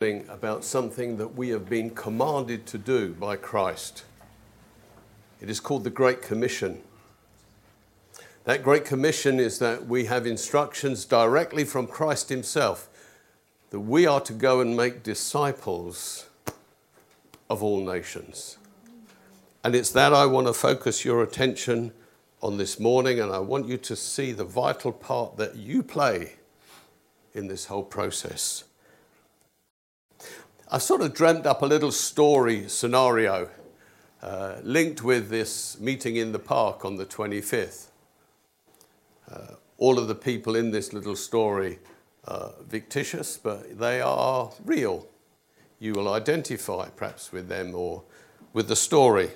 about something that we have been commanded to do by Christ. It is called the Great Commission. That Great Commission is that we have instructions directly from Christ Himself that we are to go and make disciples of all nations. And it's that I want to focus your attention on this morning, and I want you to see the vital part that you play in this whole process. I sort of dreamt up a little story scenario uh, linked with this meeting in the park on the 25th. Uh, all of the people in this little story are fictitious, but they are real. You will identify perhaps with them or with the story.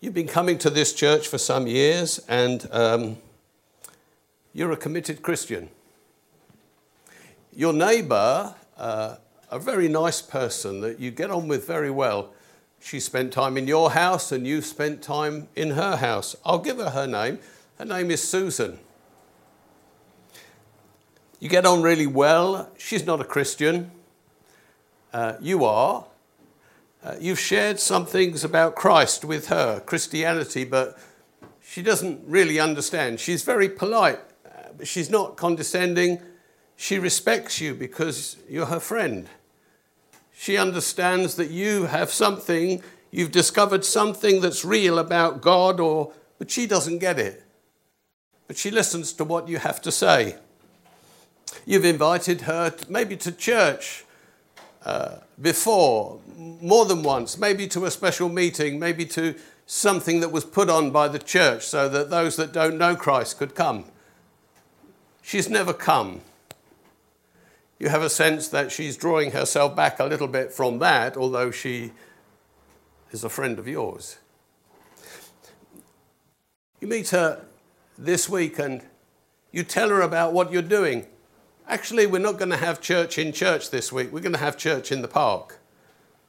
You've been coming to this church for some years and um, you're a committed Christian your neighbour, uh, a very nice person that you get on with very well, she spent time in your house and you spent time in her house. I'll give her her name. Her name is Susan. You get on really well. She's not a Christian. Uh, you are. Uh, you've shared some things about Christ with her, Christianity, but she doesn't really understand. She's very polite, uh, but she's not condescending. She respects you because you're her friend. She understands that you have something, you've discovered something that's real about God, or, but she doesn't get it. But she listens to what you have to say. You've invited her to, maybe to church uh, before, more than once, maybe to a special meeting, maybe to something that was put on by the church so that those that don't know Christ could come. She's never come you have a sense that she's drawing herself back a little bit from that, although she is a friend of yours. You meet her this week and you tell her about what you're doing. Actually, we're not going to have church in church this week, we're going to have church in the park.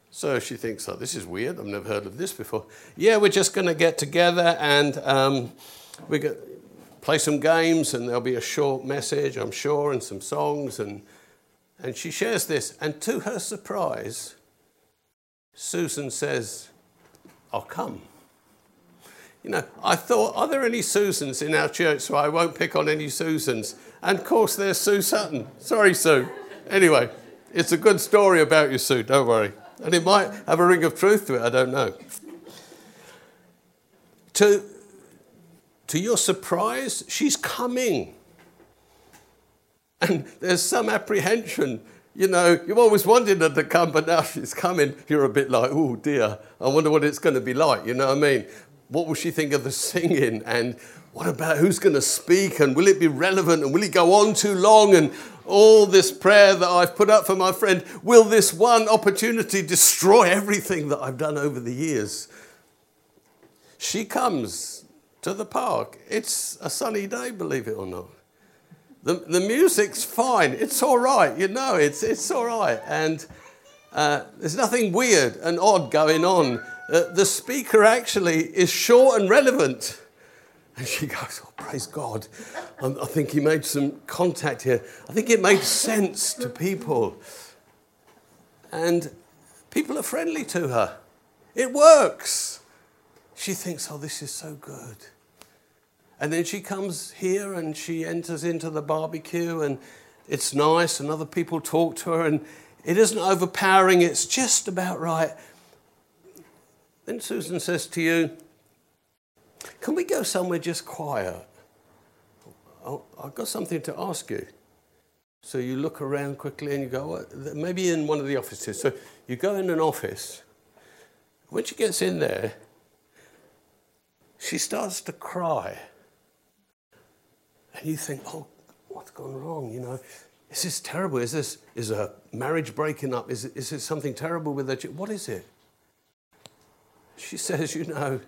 So she thinks, oh, this is weird. I've never heard of this before. Yeah, we're just going to get together and um, we're going to play some games, and there'll be a short message, I'm sure, and some songs and and she shares this, and to her surprise, Susan says, I'll come. You know, I thought, are there any Susans in our church? So I won't pick on any Susans. And of course, there's Sue Sutton. Sorry, Sue. Anyway, it's a good story about you, Sue, don't worry. And it might have a ring of truth to it, I don't know. To, to your surprise, she's coming. And there's some apprehension. You know, you've always wanted her to come, but now she's coming. You're a bit like, oh dear, I wonder what it's going to be like. You know what I mean? What will she think of the singing? And what about who's going to speak? And will it be relevant? And will it go on too long? And all this prayer that I've put up for my friend, will this one opportunity destroy everything that I've done over the years? She comes to the park. It's a sunny day, believe it or not. The, the music's fine. It's all right. You know, it's, it's all right. And uh, there's nothing weird and odd going on. Uh, the speaker actually is short and relevant. And she goes, Oh, praise God. I think he made some contact here. I think it made sense to people. And people are friendly to her. It works. She thinks, Oh, this is so good. And then she comes here and she enters into the barbecue and it's nice and other people talk to her and it isn't overpowering, it's just about right. Then Susan says to you, Can we go somewhere just quiet? Oh, I've got something to ask you. So you look around quickly and you go, maybe in one of the offices. So you go in an office. When she gets in there, she starts to cry. And you think, oh, what's gone wrong? You know, is this terrible? Is this is a marriage breaking up? Is, is it something terrible with that? What is it? She says, you know,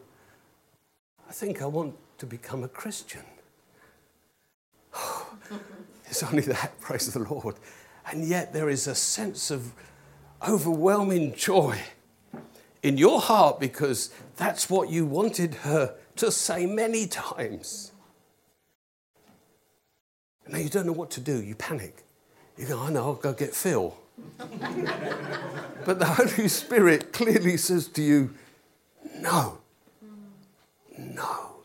I think I want to become a Christian. it's only that, praise the Lord. And yet there is a sense of overwhelming joy in your heart because that's what you wanted her to say many times. Now you don't know what to do, you panic. You go, I know, I'll go get Phil. but the Holy Spirit clearly says to you, no. No.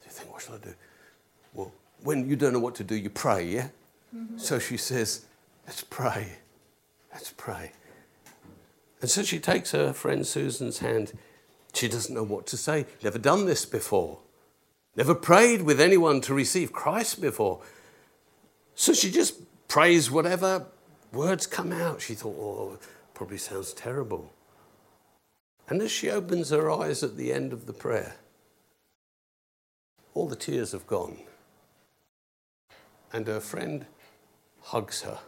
Do you think, what shall I do? Well, when you don't know what to do, you pray, yeah? Mm-hmm. So she says, let's pray. Let's pray. And so she takes her friend Susan's hand. She doesn't know what to say. Never done this before. Never prayed with anyone to receive Christ before. So she just prays whatever words come out. She thought, oh, probably sounds terrible. And as she opens her eyes at the end of the prayer, all the tears have gone. And her friend hugs her.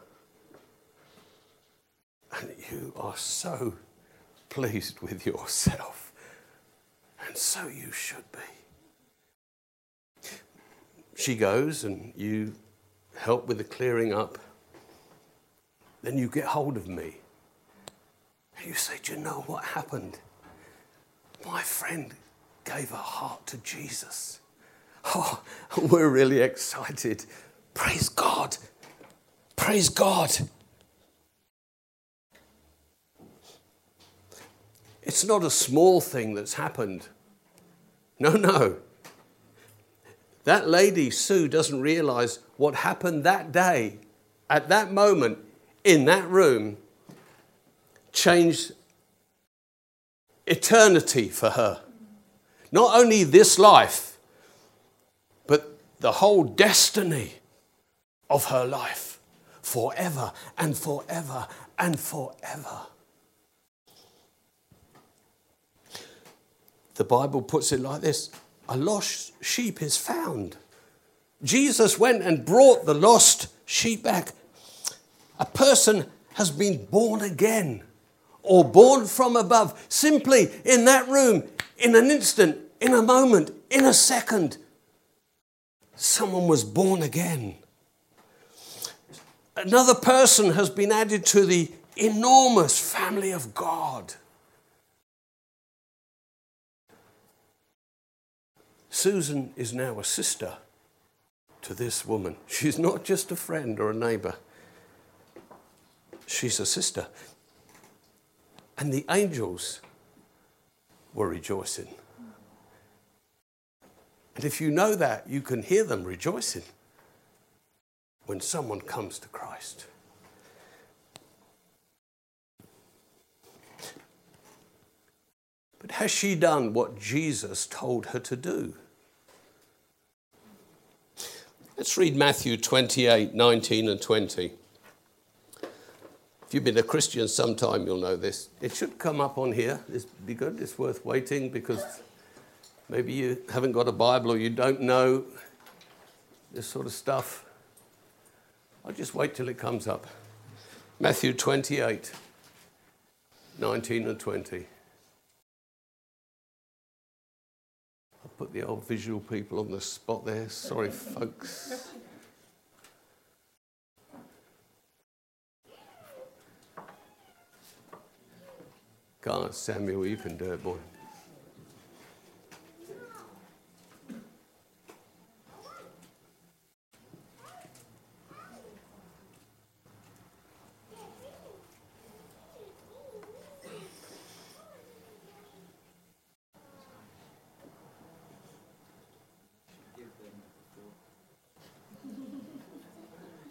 And you are so pleased with yourself. And so you should be. She goes and you help with the clearing up. Then you get hold of me. And you say, Do you know what happened? My friend gave her heart to Jesus. Oh, we're really excited. Praise God. Praise God. It's not a small thing that's happened. No, no. That lady, Sue, doesn't realize what happened that day, at that moment, in that room, changed eternity for her. Not only this life, but the whole destiny of her life forever and forever and forever. The Bible puts it like this a lost sheep is found. Jesus went and brought the lost sheep back. A person has been born again or born from above, simply in that room, in an instant, in a moment, in a second. Someone was born again. Another person has been added to the enormous family of God. Susan is now a sister to this woman. She's not just a friend or a neighbor, she's a sister. And the angels were rejoicing. And if you know that, you can hear them rejoicing when someone comes to Christ. But has she done what Jesus told her to do? Let's read Matthew 28 19 and 20. If you've been a Christian sometime, you'll know this. It should come up on here. This be good. It's worth waiting because maybe you haven't got a Bible or you don't know this sort of stuff. I'll just wait till it comes up. Matthew 28 19 and 20. Put the old visual people on the spot there. Sorry, folks. God, Samuel, you can do it, boy.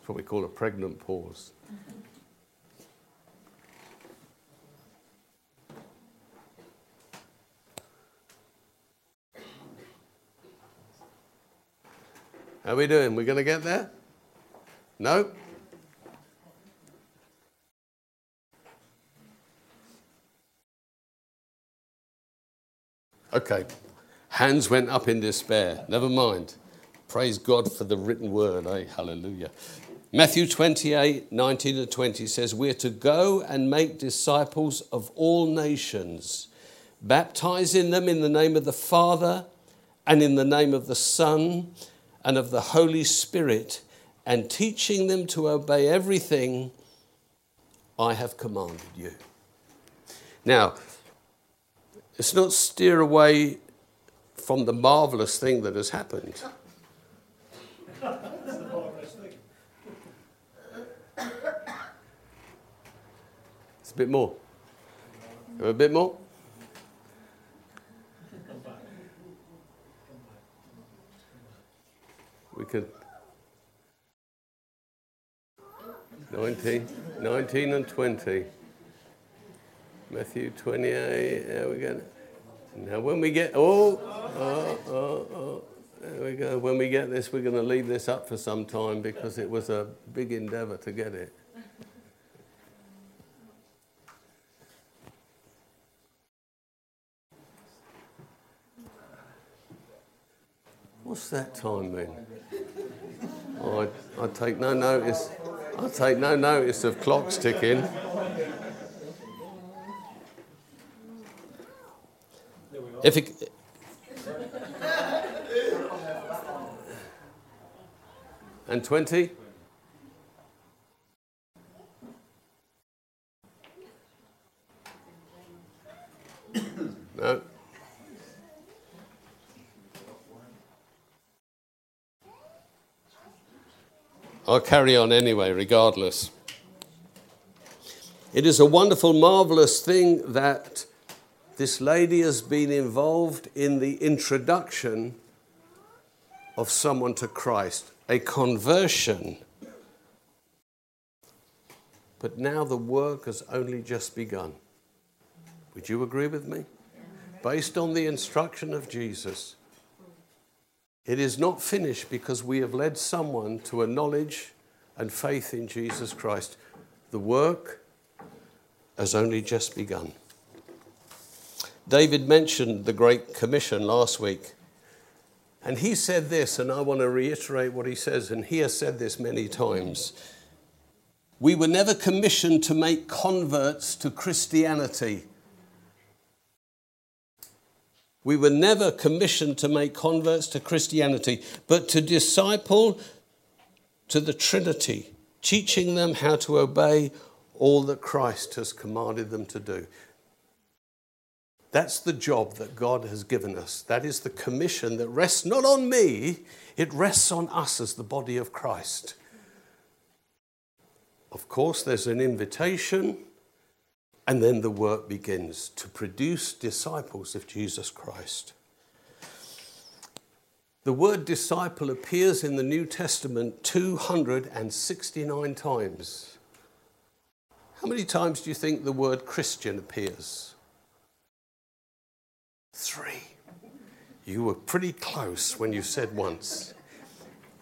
What we call a pregnant pause. How are we doing? We're going to get there? No? Okay. Hands went up in despair. Never mind. Praise God for the written word. Eh? Hallelujah. Matthew 28 19 to 20 says, We're to go and make disciples of all nations, baptizing them in the name of the Father and in the name of the Son and of the Holy Spirit, and teaching them to obey everything I have commanded you. Now, let's not steer away from the marvelous thing that has happened. A bit more. A bit more. We could. 19, 19 and 20. Matthew 28. There we go. Now, when we get. Oh, oh, oh, oh. There we go. When we get this, we're going to leave this up for some time because it was a big endeavor to get it. What's that time? Oh, I, I take no notice. I take no notice of clocks ticking. If it, and 20? no. I'll carry on anyway, regardless. It is a wonderful, marvelous thing that this lady has been involved in the introduction of someone to Christ, a conversion. But now the work has only just begun. Would you agree with me? Based on the instruction of Jesus, it is not finished because we have led someone to a knowledge and faith in Jesus Christ. The work has only just begun. David mentioned the Great Commission last week. And he said this, and I want to reiterate what he says, and he has said this many times. We were never commissioned to make converts to Christianity. We were never commissioned to make converts to Christianity, but to disciple to the Trinity, teaching them how to obey all that Christ has commanded them to do. That's the job that God has given us. That is the commission that rests not on me, it rests on us as the body of Christ. Of course, there's an invitation and then the work begins to produce disciples of Jesus Christ. The word disciple appears in the New Testament 269 times. How many times do you think the word Christian appears? Three. You were pretty close when you said once.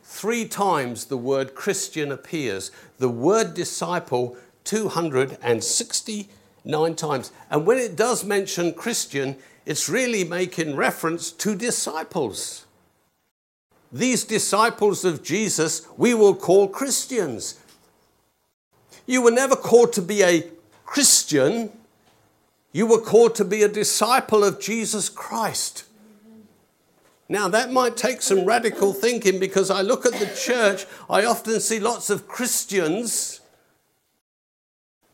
Three times the word Christian appears. The word disciple, 260 nine times. And when it does mention Christian, it's really making reference to disciples. These disciples of Jesus we will call Christians. You were never called to be a Christian, you were called to be a disciple of Jesus Christ. Now, that might take some radical thinking because I look at the church, I often see lots of Christians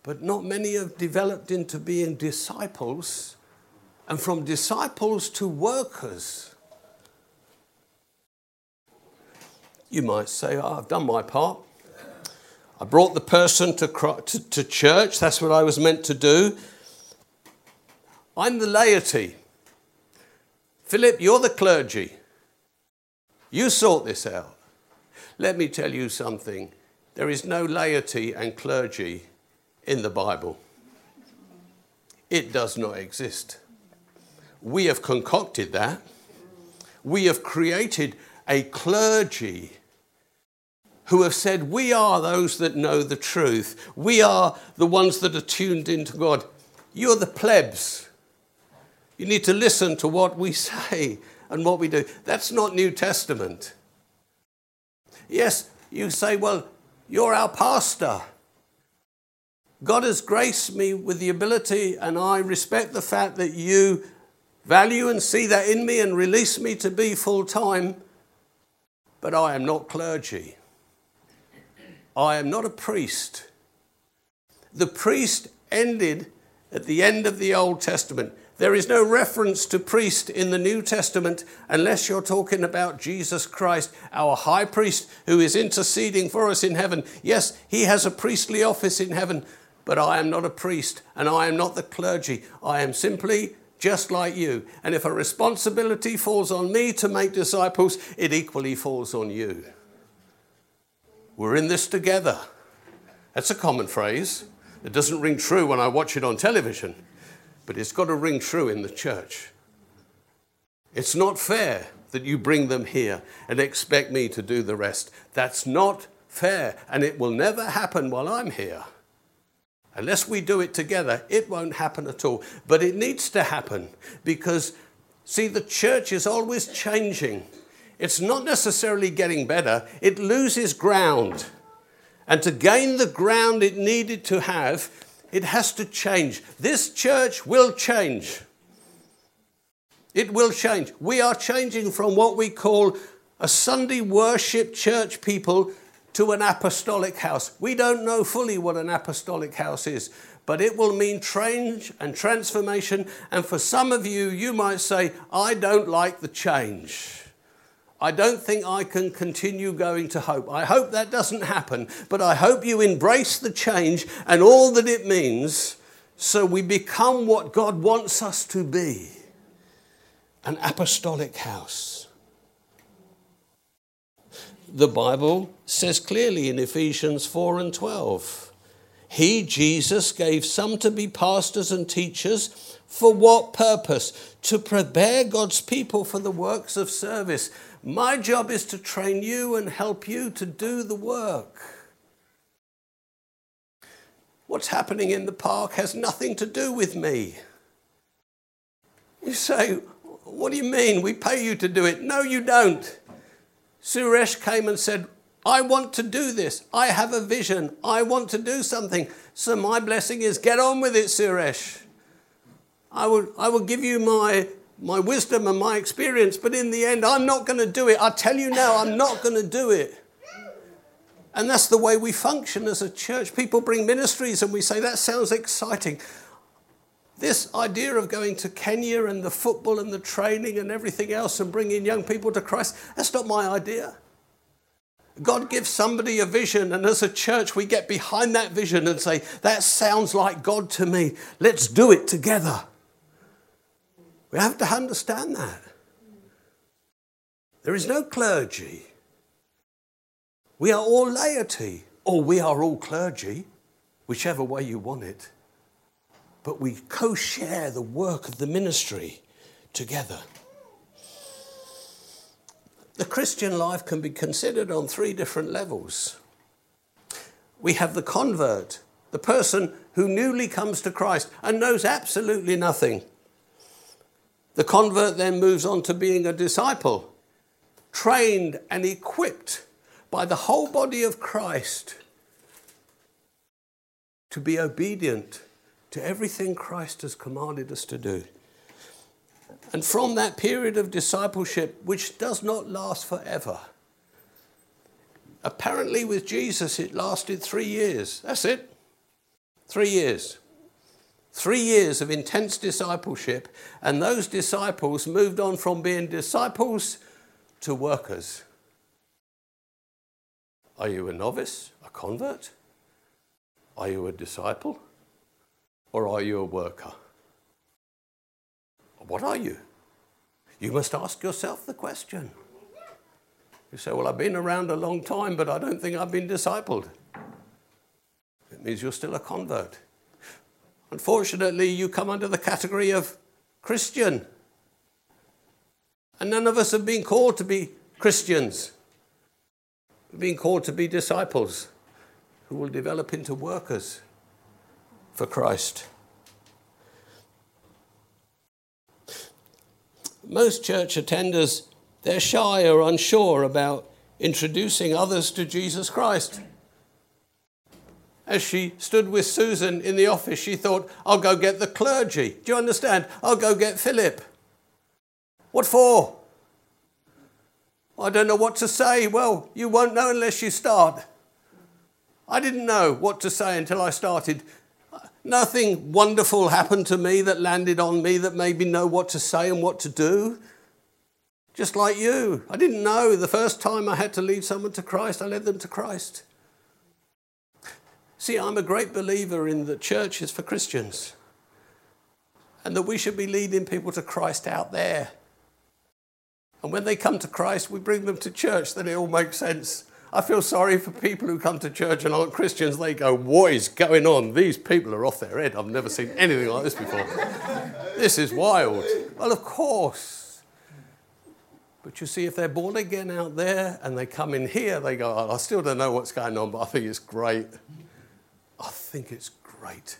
but not many have developed into being disciples, and from disciples to workers. You might say, oh, I've done my part. I brought the person to, to, to church, that's what I was meant to do. I'm the laity. Philip, you're the clergy. You sort this out. Let me tell you something. There is no laity and clergy in the Bible. It does not exist. We have concocted that. We have created a clergy who have said, We are those that know the truth. We are the ones that are tuned into God. You're the plebs. You need to listen to what we say and what we do. That's not New Testament. Yes, you say, Well, you're our pastor. God has graced me with the ability, and I respect the fact that you value and see that in me and release me to be full time, but I am not clergy. I am not a priest. The priest ended at the end of the Old Testament. There is no reference to priest in the New Testament unless you're talking about Jesus Christ, our high priest who is interceding for us in heaven. Yes, he has a priestly office in heaven, but I am not a priest and I am not the clergy. I am simply just like you. And if a responsibility falls on me to make disciples, it equally falls on you. We're in this together. That's a common phrase. It doesn't ring true when I watch it on television, but it's got to ring true in the church. It's not fair that you bring them here and expect me to do the rest. That's not fair, and it will never happen while I'm here. Unless we do it together, it won't happen at all. But it needs to happen because, see, the church is always changing. It's not necessarily getting better, it loses ground. And to gain the ground it needed to have, it has to change. This church will change. It will change. We are changing from what we call a Sunday worship church people to an apostolic house. We don't know fully what an apostolic house is, but it will mean change and transformation. And for some of you, you might say, I don't like the change. I don't think I can continue going to hope. I hope that doesn't happen, but I hope you embrace the change and all that it means so we become what God wants us to be an apostolic house. The Bible says clearly in Ephesians 4 and 12 He, Jesus, gave some to be pastors and teachers. For what purpose? To prepare God's people for the works of service. My job is to train you and help you to do the work. What's happening in the park has nothing to do with me. You say, what do you mean? We pay you to do it. No, you don't. Suresh came and said, I want to do this. I have a vision. I want to do something. So my blessing is get on with it, Suresh. I will, I will give you my, my wisdom and my experience, but in the end, I'm not going to do it. I tell you now, I'm not going to do it. And that's the way we function as a church. People bring ministries and we say, that sounds exciting. This idea of going to Kenya and the football and the training and everything else and bringing young people to Christ, that's not my idea. God gives somebody a vision, and as a church, we get behind that vision and say, That sounds like God to me. Let's do it together. We have to understand that. There is no clergy. We are all laity, or we are all clergy, whichever way you want it but we co share the work of the ministry together. The Christian life can be considered on three different levels. We have the convert, the person who newly comes to Christ and knows absolutely nothing. The convert then moves on to being a disciple, trained and equipped by the whole body of Christ to be obedient to everything Christ has commanded us to do. And from that period of discipleship, which does not last forever, apparently with Jesus it lasted three years. That's it. Three years. Three years of intense discipleship, and those disciples moved on from being disciples to workers. Are you a novice, a convert? Are you a disciple? Or are you a worker? What are you? You must ask yourself the question. You say, Well, I've been around a long time, but I don't think I've been discipled. It means you're still a convert. Unfortunately, you come under the category of Christian. And none of us have been called to be Christians. We've been called to be disciples who will develop into workers for Christ. Most church attenders, they're shy or unsure about introducing others to Jesus Christ. As she stood with Susan in the office, she thought, I'll go get the clergy. Do you understand? I'll go get Philip. What for? I don't know what to say. Well, you won't know unless you start. I didn't know what to say until I started Nothing wonderful happened to me that landed on me that made me know what to say and what to do. Just like you. I didn't know the first time I had to lead someone to Christ, I led them to Christ. See, I'm a great believer in the church is for Christians and that we should be leading people to Christ out there. And when they come to Christ, we bring them to church, then it all makes sense. I feel sorry for people who come to church and aren't Christians. They go, What is going on? These people are off their head. I've never seen anything like this before. this is wild. Well, of course. But you see, if they're born again out there and they come in here, they go, oh, I still don't know what's going on, but I think it's great. I think it's great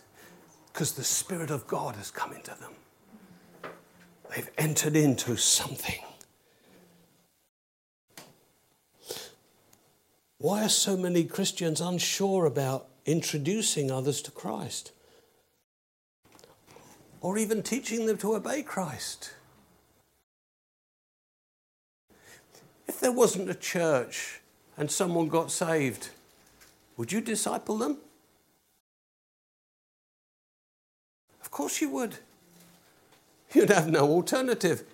because the Spirit of God has come into them. They've entered into something. Why are so many Christians unsure about introducing others to Christ? Or even teaching them to obey Christ? If there wasn't a church and someone got saved, would you disciple them? Of course you would. You'd have no alternative.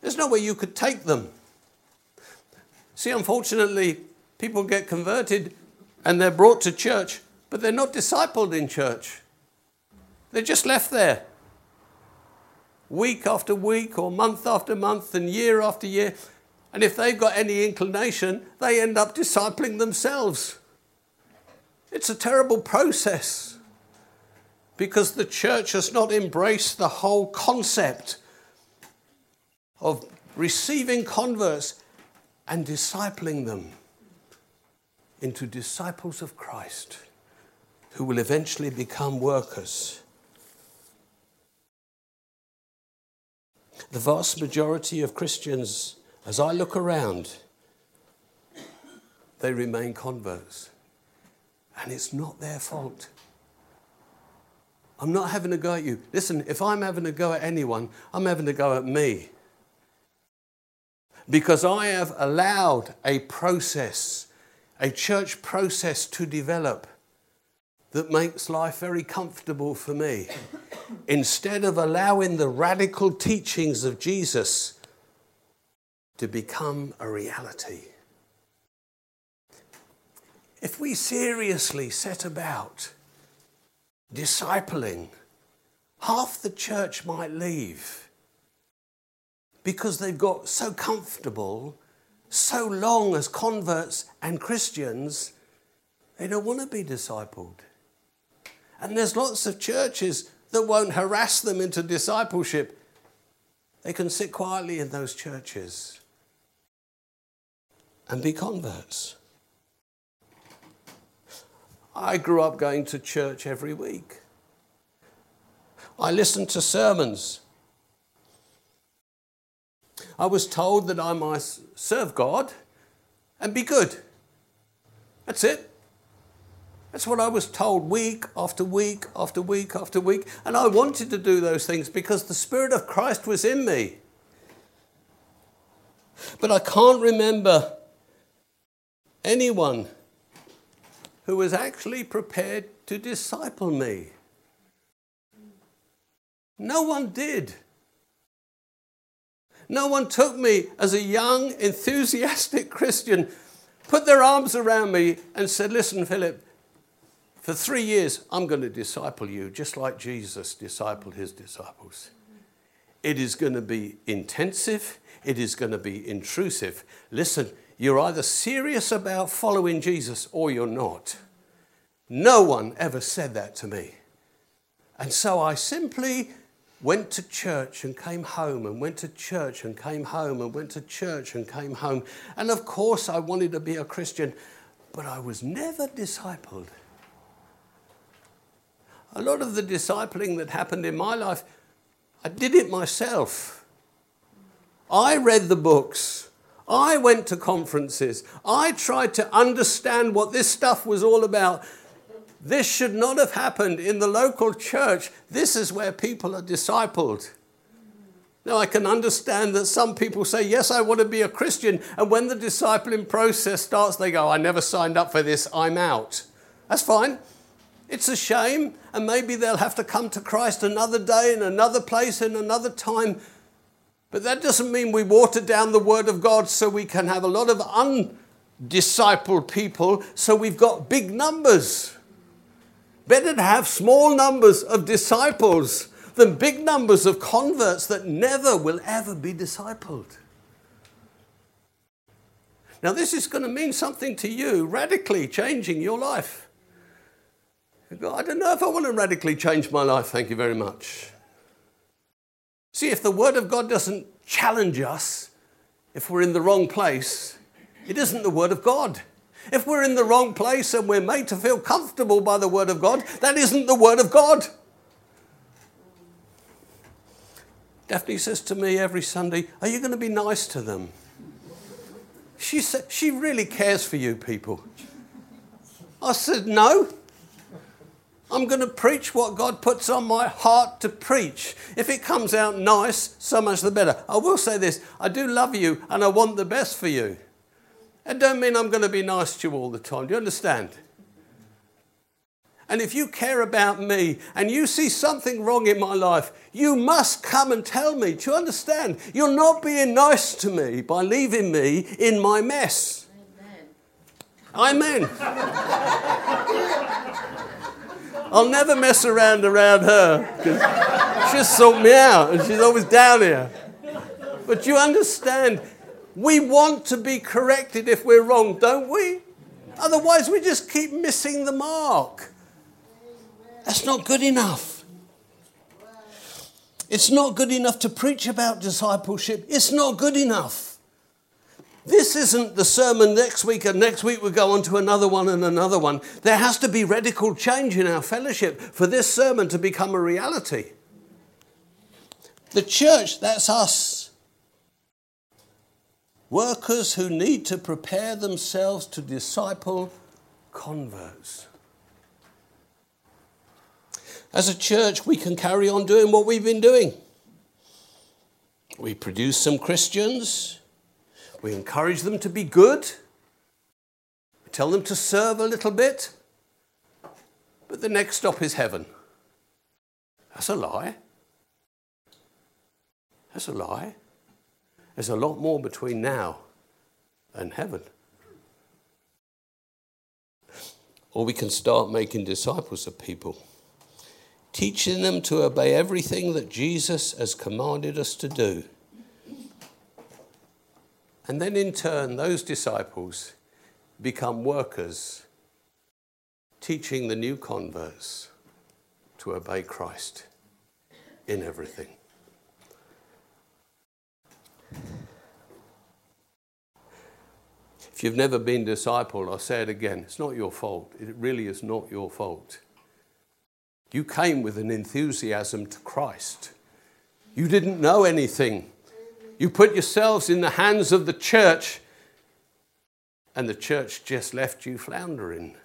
There's no way you could take them. See, unfortunately, people get converted and they're brought to church, but they're not discipled in church. They're just left there. Week after week, or month after month, and year after year. And if they've got any inclination, they end up discipling themselves. It's a terrible process because the church has not embraced the whole concept of receiving converts and discipling them into disciples of Christ who will eventually become workers. The vast majority of Christians, as I look around, they remain converts. And it's not their fault. I'm not having a go at you. Listen, if I'm having a go at anyone, I'm having a go at me. Because I have allowed a process, a church process to develop that makes life very comfortable for me. Instead of allowing the radical teachings of Jesus to become a reality. If we seriously set about discipling, half the church might leave because they've got so comfortable, so long as converts and Christians, they don't want to be discipled. And there's lots of churches that won't harass them into discipleship. They can sit quietly in those churches and be converts. I grew up going to church every week. I listened to sermons. I was told that I might serve God and be good. That's it. That's what I was told week after week after week after week. And I wanted to do those things because the Spirit of Christ was in me. But I can't remember anyone who was actually prepared to disciple me. No one did. No one took me as a young, enthusiastic Christian, put their arms around me, and said, Listen, Philip, for three years, I'm going to disciple you just like Jesus discipled his disciples. It is going to be intensive, it is going to be intrusive. Listen, you're either serious about following Jesus or you're not. No one ever said that to me. And so I simply went to church and came home and went to church and came home and went to church and came home. And of course, I wanted to be a Christian, but I was never discipled. A lot of the discipling that happened in my life, I did it myself. I read the books. I went to conferences. I tried to understand what this stuff was all about. This should not have happened in the local church. This is where people are discipled. Now, I can understand that some people say, Yes, I want to be a Christian. And when the discipling process starts, they go, I never signed up for this, I'm out. That's fine. It's a shame. And maybe they'll have to come to Christ another day, in another place, in another time. But that doesn't mean we water down the Word of God so we can have a lot of undiscipled people, so we've got big numbers. Better to have small numbers of disciples than big numbers of converts that never will ever be discipled. Now, this is going to mean something to you, radically changing your life. You go, I don't know if I want to radically change my life, thank you very much. See, if the Word of God doesn't challenge us, if we're in the wrong place, it isn't the Word of God. If we're in the wrong place and we're made to feel comfortable by the Word of God, that isn't the Word of God. Daphne says to me every Sunday, Are you going to be nice to them? She, said, she really cares for you people. I said, No. I'm going to preach what God puts on my heart to preach. If it comes out nice, so much the better. I will say this I do love you and I want the best for you. It don't mean I'm going to be nice to you all the time. Do you understand? And if you care about me and you see something wrong in my life, you must come and tell me. Do you understand? You're not being nice to me by leaving me in my mess. Amen. Amen. I'll never mess around around her because she'll sort me out and she's always down here. But you understand, we want to be corrected if we're wrong, don't we? Otherwise, we just keep missing the mark. That's not good enough. It's not good enough to preach about discipleship. It's not good enough. This isn't the sermon next week, and next week we'll go on to another one and another one. There has to be radical change in our fellowship for this sermon to become a reality. The church, that's us. Workers who need to prepare themselves to disciple converts. As a church, we can carry on doing what we've been doing. We produce some Christians, we encourage them to be good, we tell them to serve a little bit, but the next stop is heaven. That's a lie. That's a lie. There's a lot more between now and heaven. Or we can start making disciples of people teaching them to obey everything that Jesus has commanded us to do. And then, in turn, those disciples become workers, teaching the new converts to obey Christ in everything. You've never been discipled, I'll say it again, it's not your fault. It really is not your fault. You came with an enthusiasm to Christ. You didn't know anything. You put yourselves in the hands of the church, and the church just left you floundering.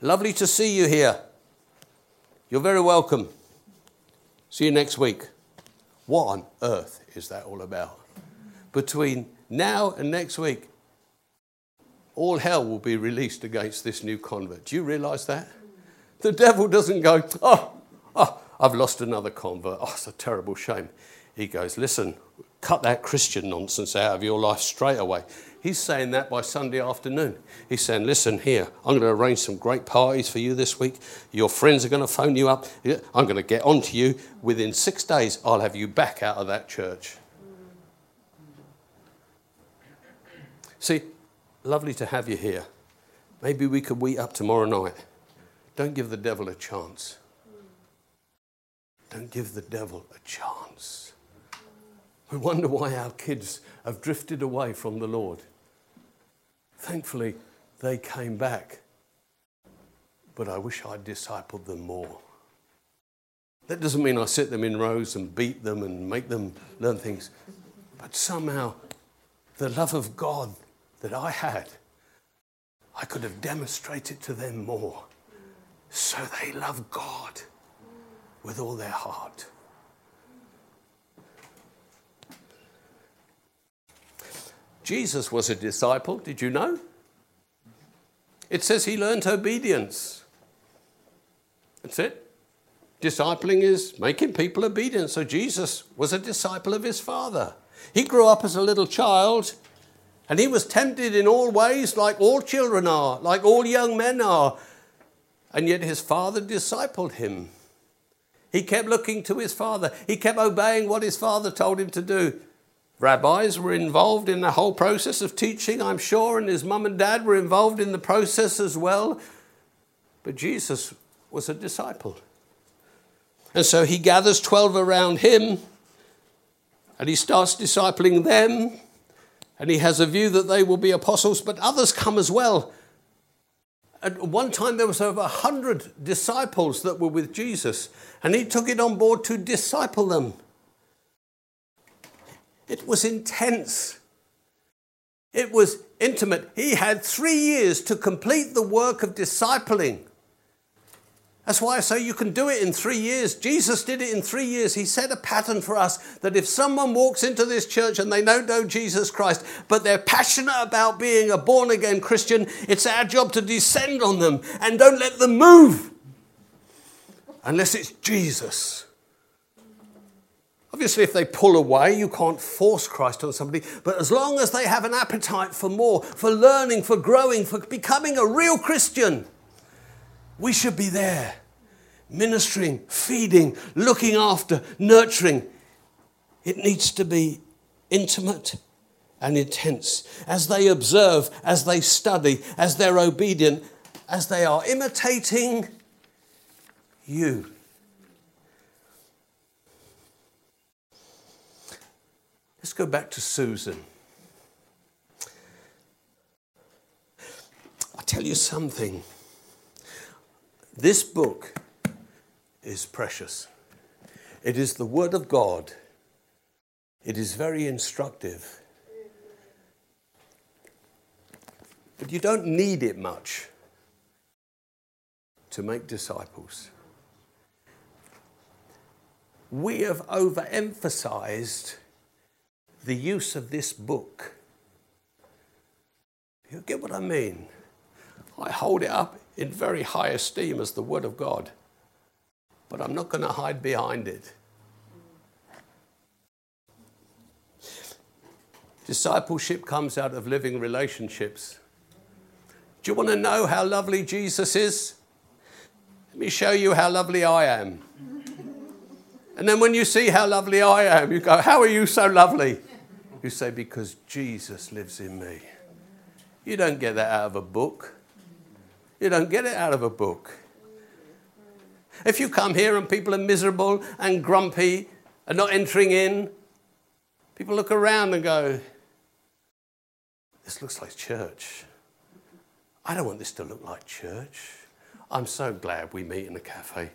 Lovely to see you here. You're very welcome. See you next week. What on earth is that all about? Between now and next week, all hell will be released against this new convert. Do you realize that? The devil doesn't go, oh, oh, I've lost another convert. Oh, it's a terrible shame. He goes, listen, cut that Christian nonsense out of your life straight away. He's saying that by Sunday afternoon. He's saying, listen, here, I'm going to arrange some great parties for you this week. Your friends are going to phone you up. I'm going to get on to you. Within six days, I'll have you back out of that church. See, Lovely to have you here. Maybe we could meet up tomorrow night. Don't give the devil a chance. Don't give the devil a chance. We wonder why our kids have drifted away from the Lord. Thankfully, they came back. But I wish I'd discipled them more. That doesn't mean I sit them in rows and beat them and make them learn things. But somehow, the love of God that I had, I could have demonstrated to them more. So they love God with all their heart. Jesus was a disciple, did you know? It says he learned obedience. That's it. Discipling is making people obedient. So Jesus was a disciple of his father. He grew up as a little child And he was tempted in all ways, like all children are, like all young men are. And yet his father discipled him. He kept looking to his father, he kept obeying what his father told him to do. Rabbis were involved in the whole process of teaching, I'm sure, and his mum and dad were involved in the process as well. But Jesus was a disciple. And so he gathers 12 around him and he starts discipling them. And he has a view that they will be apostles, but others come as well. At one time, there was over 100 disciples that were with Jesus, and he took it on board to disciple them. It was intense. It was intimate. He had three years to complete the work of discipling. That's why I say you can do it in three years. Jesus did it in three years. He set a pattern for us that if someone walks into this church and they don't know Jesus Christ, but they're passionate about being a born again Christian, it's our job to descend on them and don't let them move unless it's Jesus. Obviously, if they pull away, you can't force Christ on somebody, but as long as they have an appetite for more, for learning, for growing, for becoming a real Christian, we should be there, ministering, feeding, looking after, nurturing. It needs to be intimate and intense as they observe, as they study, as they're obedient, as they are imitating you. Let's go back to Susan. I'll tell you something. This book is precious. It is the Word of God. It is very instructive. But you don't need it much to make disciples. We have overemphasized the use of this book. You get what I mean? I hold it up in very high esteem as the Word of God, but I'm not going to hide behind it. Discipleship comes out of living relationships. Do you want to know how lovely Jesus is? Let me show you how lovely I am. And then when you see how lovely I am, you go, How are you so lovely? You say, Because Jesus lives in me. You don't get that out of a book. You don't get it out of a book. If you come here and people are miserable and grumpy and not entering in, people look around and go, This looks like church. I don't want this to look like church. I'm so glad we meet in a cafe.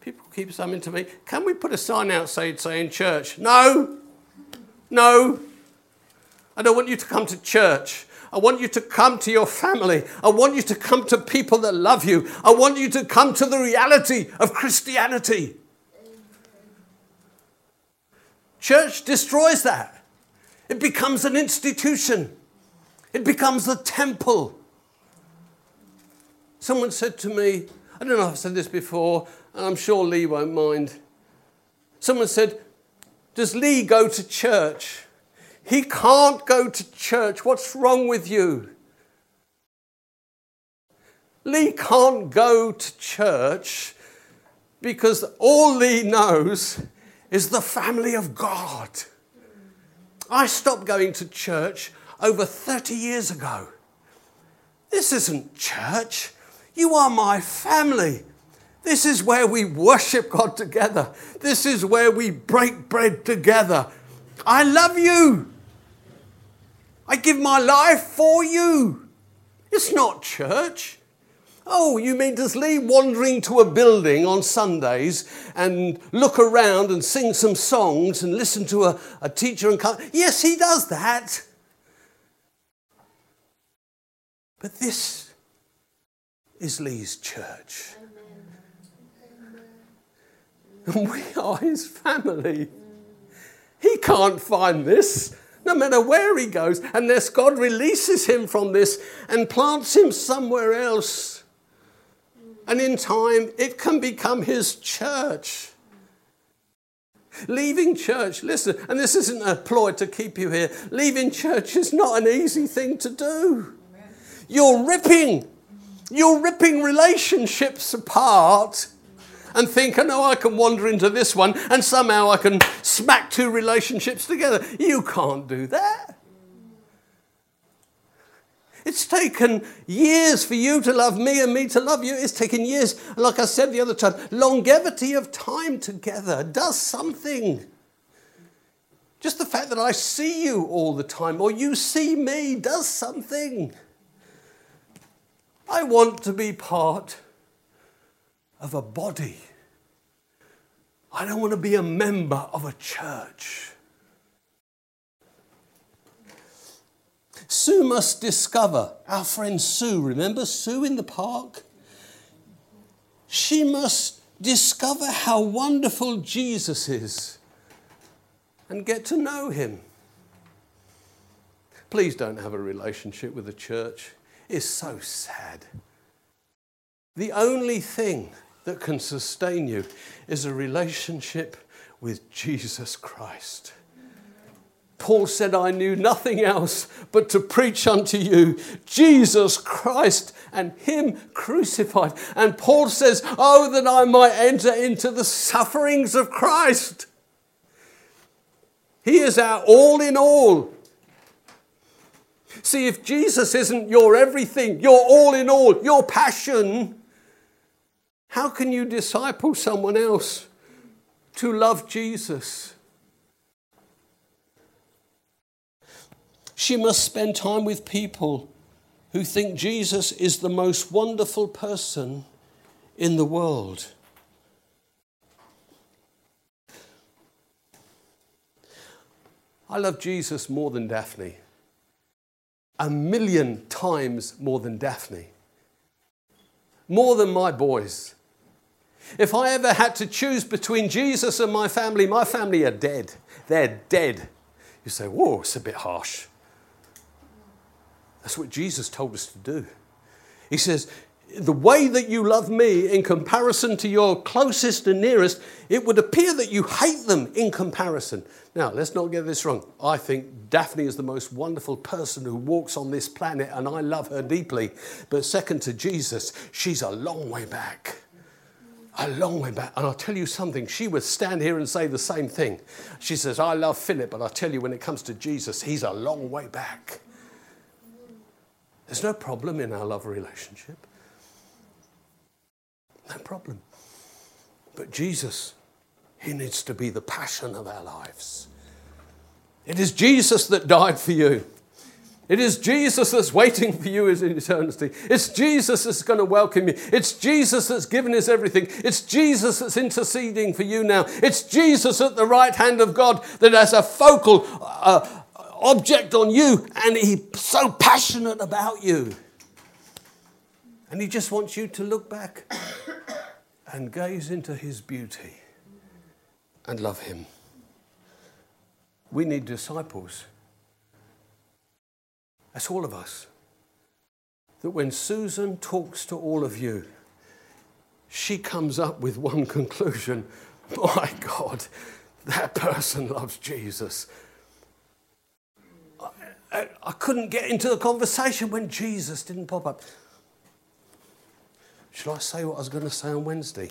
People keep saying to me, Can we put a sign outside saying church? No, no. I don't want you to come to church. I want you to come to your family. I want you to come to people that love you. I want you to come to the reality of Christianity. Church destroys that. It becomes an institution, it becomes a temple. Someone said to me, I don't know if I've said this before, and I'm sure Lee won't mind. Someone said, Does Lee go to church? He can't go to church. What's wrong with you? Lee can't go to church because all Lee knows is the family of God. I stopped going to church over 30 years ago. This isn't church. You are my family. This is where we worship God together. This is where we break bread together. I love you. I give my life for you. It's not church. Oh, you mean does Lee wandering to a building on Sundays and look around and sing some songs and listen to a, a teacher and come? Yes, he does that. But this is Lee's church. And we are his family. He can't find this no matter where he goes, unless God releases him from this and plants him somewhere else. And in time, it can become his church. Leaving church, listen, and this isn't a ploy to keep you here. Leaving church is not an easy thing to do. You're ripping, you're ripping relationships apart and think, I know I can wander into this one and somehow I can smack two relationships together. You can't do that. It's taken years for you to love me and me to love you. It's taken years. Like I said the other time, longevity of time together does something. Just the fact that I see you all the time or you see me does something. I want to be part of a body. I don't want to be a member of a church. Sue must discover, our friend Sue, remember Sue in the park? She must discover how wonderful Jesus is and get to know him. Please don't have a relationship with the church. It's so sad. The only thing that can sustain you is a relationship with Jesus Christ. Paul said, I knew nothing else but to preach unto you Jesus Christ and Him crucified. And Paul says, Oh, that I might enter into the sufferings of Christ. He is our all in all. See, if Jesus isn't your everything, your all in all, your passion, how can you disciple someone else to love Jesus? She must spend time with people who think Jesus is the most wonderful person in the world. I love Jesus more than Daphne. A million times more than Daphne. More than my boys. If I ever had to choose between Jesus and my family, my family are dead. They're dead. You say, whoa, it's a bit harsh. That's what Jesus told us to do. He says, the way that you love me in comparison to your closest and nearest, it would appear that you hate them in comparison. Now, let's not get this wrong. I think Daphne is the most wonderful person who walks on this planet, and I love her deeply. But second to Jesus, she's a long way back. A long way back. And I'll tell you something, she would stand here and say the same thing. She says, I love Philip, but I tell you, when it comes to Jesus, he's a long way back. There's no problem in our love relationship. No problem. But Jesus, He needs to be the passion of our lives. It is Jesus that died for you. It is Jesus that's waiting for you in eternity. It's Jesus that's going to welcome you. It's Jesus that's given us everything. It's Jesus that's interceding for you now. It's Jesus at the right hand of God that has a focal uh, object on you and he's so passionate about you. And he just wants you to look back and gaze into his beauty and love him. We need disciples. That's all of us. That when Susan talks to all of you, she comes up with one conclusion My God, that person loves Jesus. I couldn't get into the conversation when Jesus didn't pop up. Should I say what I was going to say on Wednesday?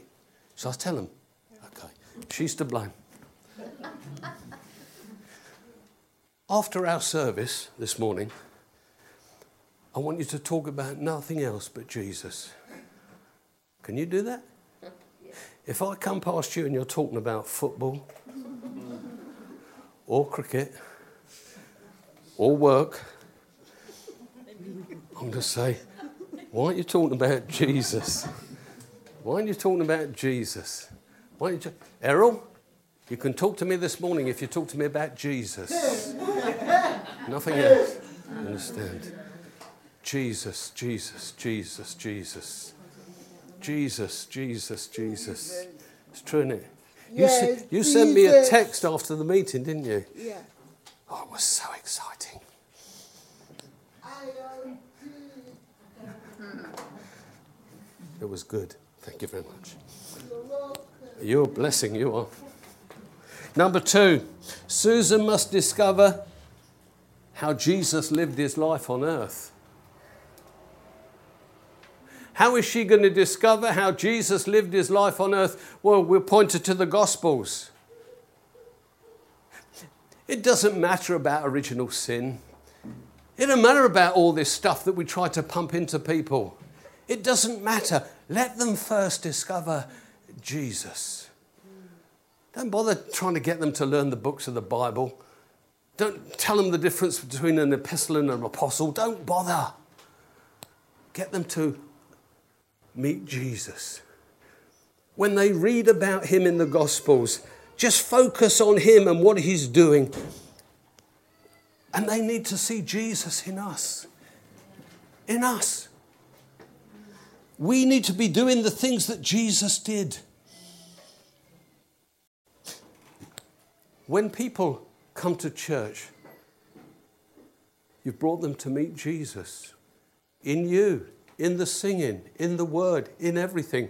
Should I tell him? Okay. She's to blame. After our service this morning, I want you to talk about nothing else but Jesus. Can you do that? If I come past you and you're talking about football or cricket, or work, I'm going to say, why aren't you talking about Jesus? Why aren't you talking about Jesus? Why aren't you, Errol, you can talk to me this morning if you talk to me about Jesus. Nothing else. Understand? Jesus, Jesus, Jesus, Jesus. Jesus, Jesus, Jesus. It's true, isn't it? You, yes, you sent me a text after the meeting, didn't you? Yeah. Oh, it was so exciting. It was good. Thank you very much. You're a blessing, you are. Number two, Susan must discover how Jesus lived his life on earth. How is she going to discover how Jesus lived his life on earth? Well, we're pointed to the Gospels. It doesn't matter about original sin. It doesn't matter about all this stuff that we try to pump into people. It doesn't matter. Let them first discover Jesus. Don't bother trying to get them to learn the books of the Bible. Don't tell them the difference between an epistle and an apostle. Don't bother. Get them to meet Jesus. When they read about him in the Gospels, just focus on him and what he's doing. And they need to see Jesus in us. In us. We need to be doing the things that Jesus did. When people come to church, you've brought them to meet Jesus in you, in the singing, in the word, in everything.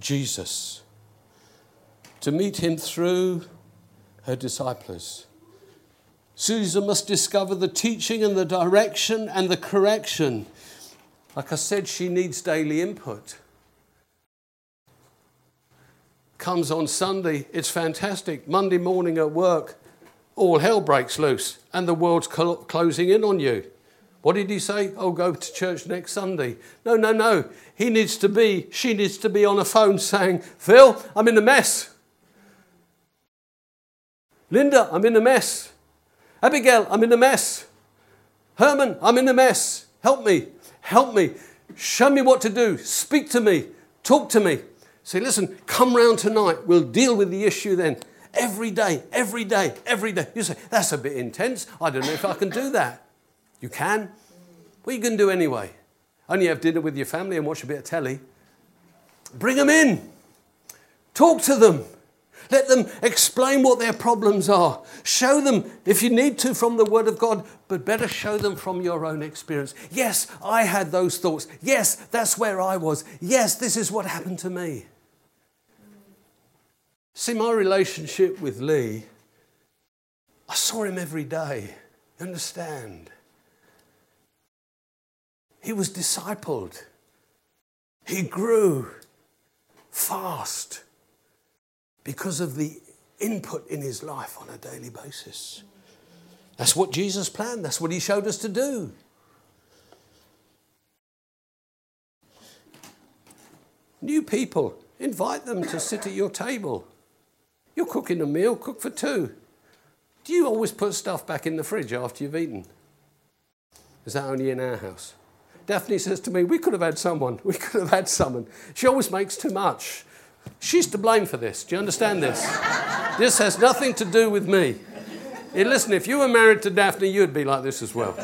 Jesus. To meet him through her disciples. Susan must discover the teaching and the direction and the correction. Like I said, she needs daily input comes on Sunday, it's fantastic. Monday morning at work, all hell breaks loose and the world's cl- closing in on you. What did he say? Oh, go to church next Sunday. No, no, no. He needs to be, she needs to be on a phone saying, Phil, I'm in a mess. Linda, I'm in a mess. Abigail, I'm in a mess. Herman, I'm in a mess. Help me. Help me. Show me what to do. Speak to me. Talk to me. Say, listen, come round tonight. We'll deal with the issue then. Every day, every day, every day. You say, that's a bit intense. I don't know if I can do that. You can. What are you going to do anyway? Only have dinner with your family and watch a bit of telly. Bring them in. Talk to them. Let them explain what their problems are. Show them, if you need to, from the Word of God, but better show them from your own experience. Yes, I had those thoughts. Yes, that's where I was. Yes, this is what happened to me. See, my relationship with Lee, I saw him every day. Understand? He was discipled, he grew fast because of the input in his life on a daily basis. That's what Jesus planned, that's what he showed us to do. New people, invite them to sit at your table. You're cooking a meal, cook for two. Do you always put stuff back in the fridge after you've eaten? Is that only in our house? Daphne says to me, We could have had someone. We could have had someone. She always makes too much. She's to blame for this. Do you understand this? this has nothing to do with me. Hey, listen, if you were married to Daphne, you'd be like this as well.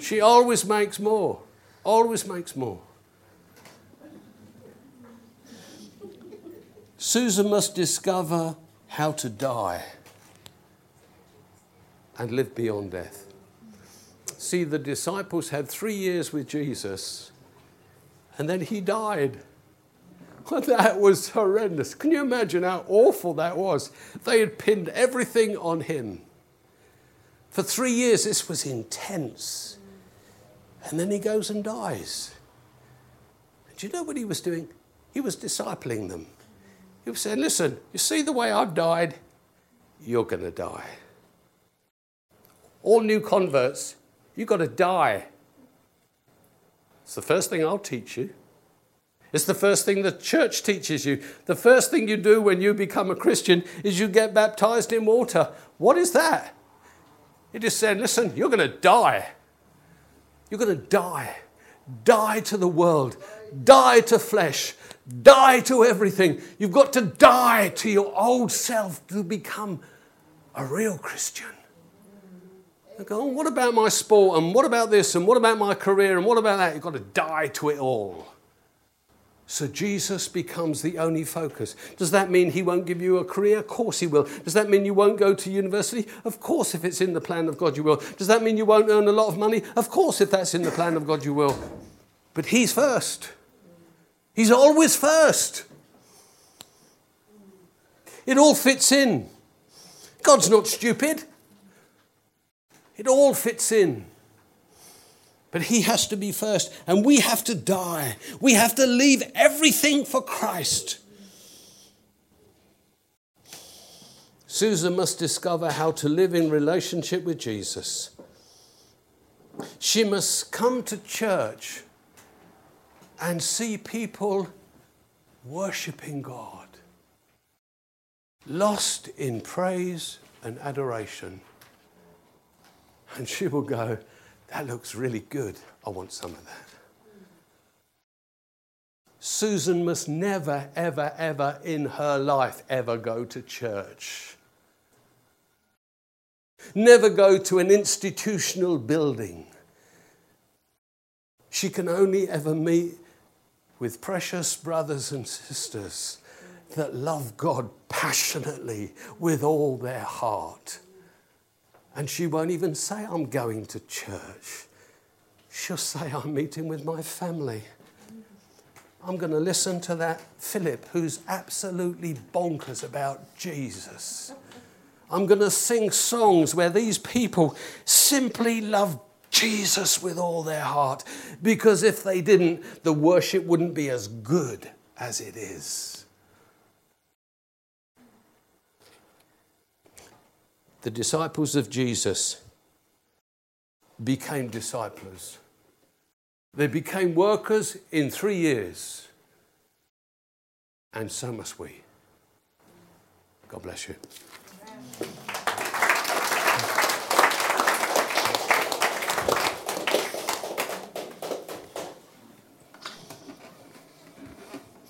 She always makes more. Always makes more. Susan must discover how to die and live beyond death. See, the disciples had three years with Jesus and then he died. That was horrendous. Can you imagine how awful that was? They had pinned everything on him. For three years, this was intense. And then he goes and dies. Do you know what he was doing? He was discipling them. He was saying, Listen, you see the way I've died? You're going to die. All new converts, you've got to die. It's the first thing I'll teach you. It's the first thing the church teaches you. The first thing you do when you become a Christian is you get baptized in water. What is that? It just said, listen, you're going to die. You're going to die. Die to the world. Die to flesh. Die to everything. You've got to die to your old self to become a real Christian. Go, oh, what about my sport? And what about this? And what about my career? And what about that? You've got to die to it all. So Jesus becomes the only focus. Does that mean he won't give you a career? Of course he will. Does that mean you won't go to university? Of course, if it's in the plan of God, you will. Does that mean you won't earn a lot of money? Of course, if that's in the plan of God, you will. But he's first. He's always first. It all fits in. God's not stupid. It all fits in. But He has to be first, and we have to die. We have to leave everything for Christ. Susan must discover how to live in relationship with Jesus. She must come to church and see people worshipping God, lost in praise and adoration. And she will go, That looks really good. I want some of that. Susan must never, ever, ever in her life ever go to church. Never go to an institutional building. She can only ever meet with precious brothers and sisters that love God passionately with all their heart. And she won't even say, I'm going to church. She'll say, I'm meeting with my family. I'm going to listen to that Philip who's absolutely bonkers about Jesus. I'm going to sing songs where these people simply love Jesus with all their heart. Because if they didn't, the worship wouldn't be as good as it is. The disciples of Jesus became disciples. They became workers in three years. And so must we. God bless you.